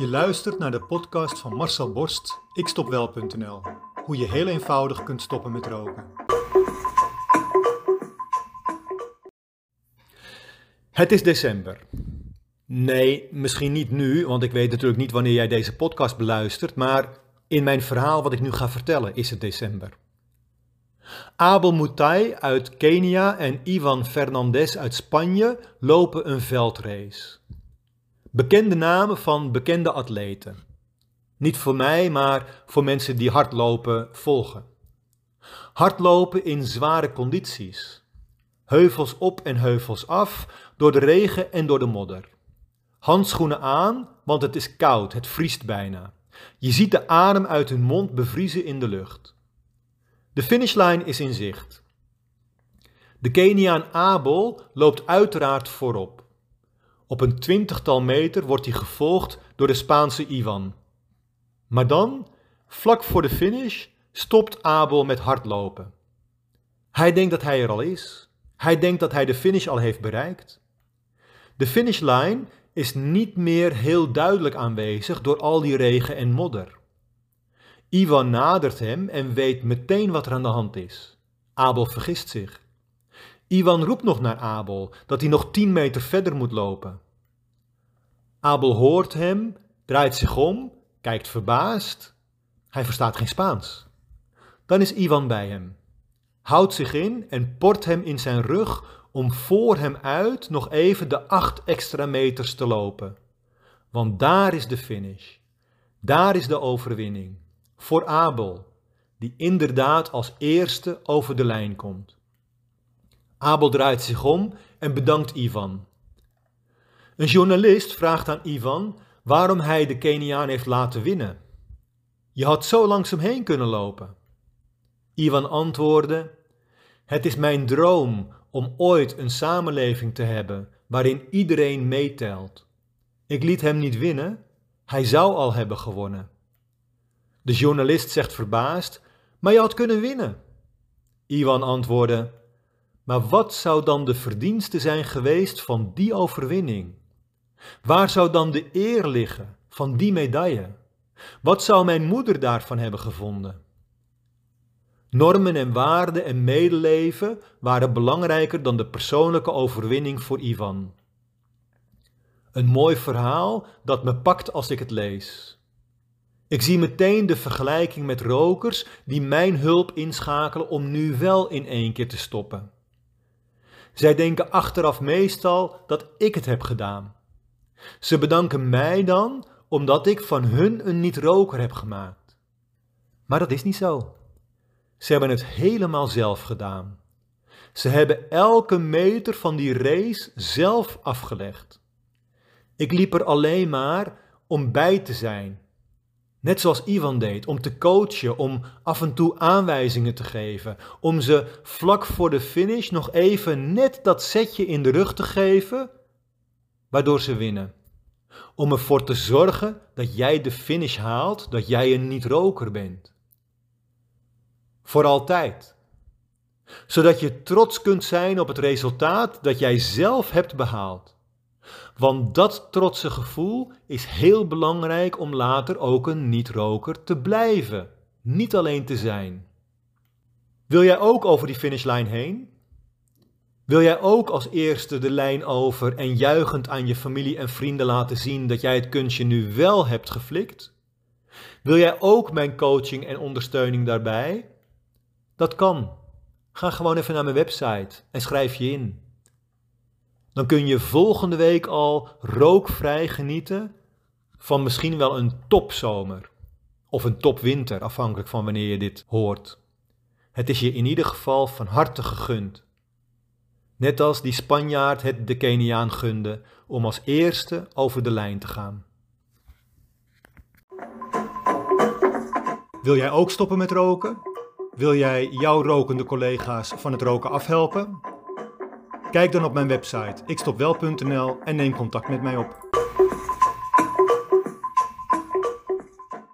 Je luistert naar de podcast van Marcel Borst, ikstopwel.nl. Hoe je heel eenvoudig kunt stoppen met roken. Het is december. Nee, misschien niet nu, want ik weet natuurlijk niet wanneer jij deze podcast beluistert, maar in mijn verhaal wat ik nu ga vertellen is het december. Abel Mutai uit Kenia en Ivan Fernandez uit Spanje lopen een veldrace. Bekende namen van bekende atleten. Niet voor mij, maar voor mensen die hardlopen volgen. Hardlopen in zware condities. Heuvels op en heuvels af, door de regen en door de modder. Handschoenen aan, want het is koud, het vriest bijna. Je ziet de adem uit hun mond bevriezen in de lucht. De finishlijn is in zicht. De Keniaan Abel loopt uiteraard voorop. Op een twintigtal meter wordt hij gevolgd door de Spaanse Ivan. Maar dan, vlak voor de finish, stopt Abel met hardlopen. Hij denkt dat hij er al is. Hij denkt dat hij de finish al heeft bereikt. De finishlijn is niet meer heel duidelijk aanwezig door al die regen en modder. Ivan nadert hem en weet meteen wat er aan de hand is. Abel vergist zich. Ivan roept nog naar Abel dat hij nog tien meter verder moet lopen. Abel hoort hem, draait zich om, kijkt verbaasd. Hij verstaat geen Spaans. Dan is Ivan bij hem, houdt zich in en port hem in zijn rug om voor hem uit nog even de acht extra meters te lopen. Want daar is de finish. Daar is de overwinning. Voor Abel, die inderdaad als eerste over de lijn komt. Abel draait zich om en bedankt Ivan. Een journalist vraagt aan Ivan waarom hij de Keniaan heeft laten winnen. Je had zo langs hem heen kunnen lopen. Ivan antwoordde: Het is mijn droom om ooit een samenleving te hebben waarin iedereen meetelt. Ik liet hem niet winnen, hij zou al hebben gewonnen. De journalist zegt verbaasd: Maar je had kunnen winnen. Ivan antwoordde: Maar wat zou dan de verdienste zijn geweest van die overwinning? Waar zou dan de eer liggen van die medaille? Wat zou mijn moeder daarvan hebben gevonden? Normen en waarden en medeleven waren belangrijker dan de persoonlijke overwinning voor Ivan. Een mooi verhaal dat me pakt als ik het lees. Ik zie meteen de vergelijking met rokers die mijn hulp inschakelen om nu wel in één keer te stoppen. Zij denken achteraf meestal dat ik het heb gedaan. Ze bedanken mij dan omdat ik van hun een niet-roker heb gemaakt. Maar dat is niet zo. Ze hebben het helemaal zelf gedaan. Ze hebben elke meter van die race zelf afgelegd. Ik liep er alleen maar om bij te zijn. Net zoals Ivan deed, om te coachen, om af en toe aanwijzingen te geven, om ze vlak voor de finish nog even net dat setje in de rug te geven, waardoor ze winnen. Om ervoor te zorgen dat jij de finish haalt, dat jij een niet-roker bent. Voor altijd. Zodat je trots kunt zijn op het resultaat dat jij zelf hebt behaald. Want dat trotse gevoel is heel belangrijk om later ook een niet-roker te blijven, niet alleen te zijn. Wil jij ook over die finishlijn heen? Wil jij ook als eerste de lijn over en juichend aan je familie en vrienden laten zien dat jij het kunstje nu wel hebt geflikt? Wil jij ook mijn coaching en ondersteuning daarbij? Dat kan. Ga gewoon even naar mijn website en schrijf je in. Dan kun je volgende week al rookvrij genieten van misschien wel een topzomer of een topwinter, afhankelijk van wanneer je dit hoort. Het is je in ieder geval van harte gegund. Net als die Spanjaard het de Keniaan gunde om als eerste over de lijn te gaan. Wil jij ook stoppen met roken? Wil jij jouw rokende collega's van het roken afhelpen? Kijk dan op mijn website ikstopwel.nl en neem contact met mij op.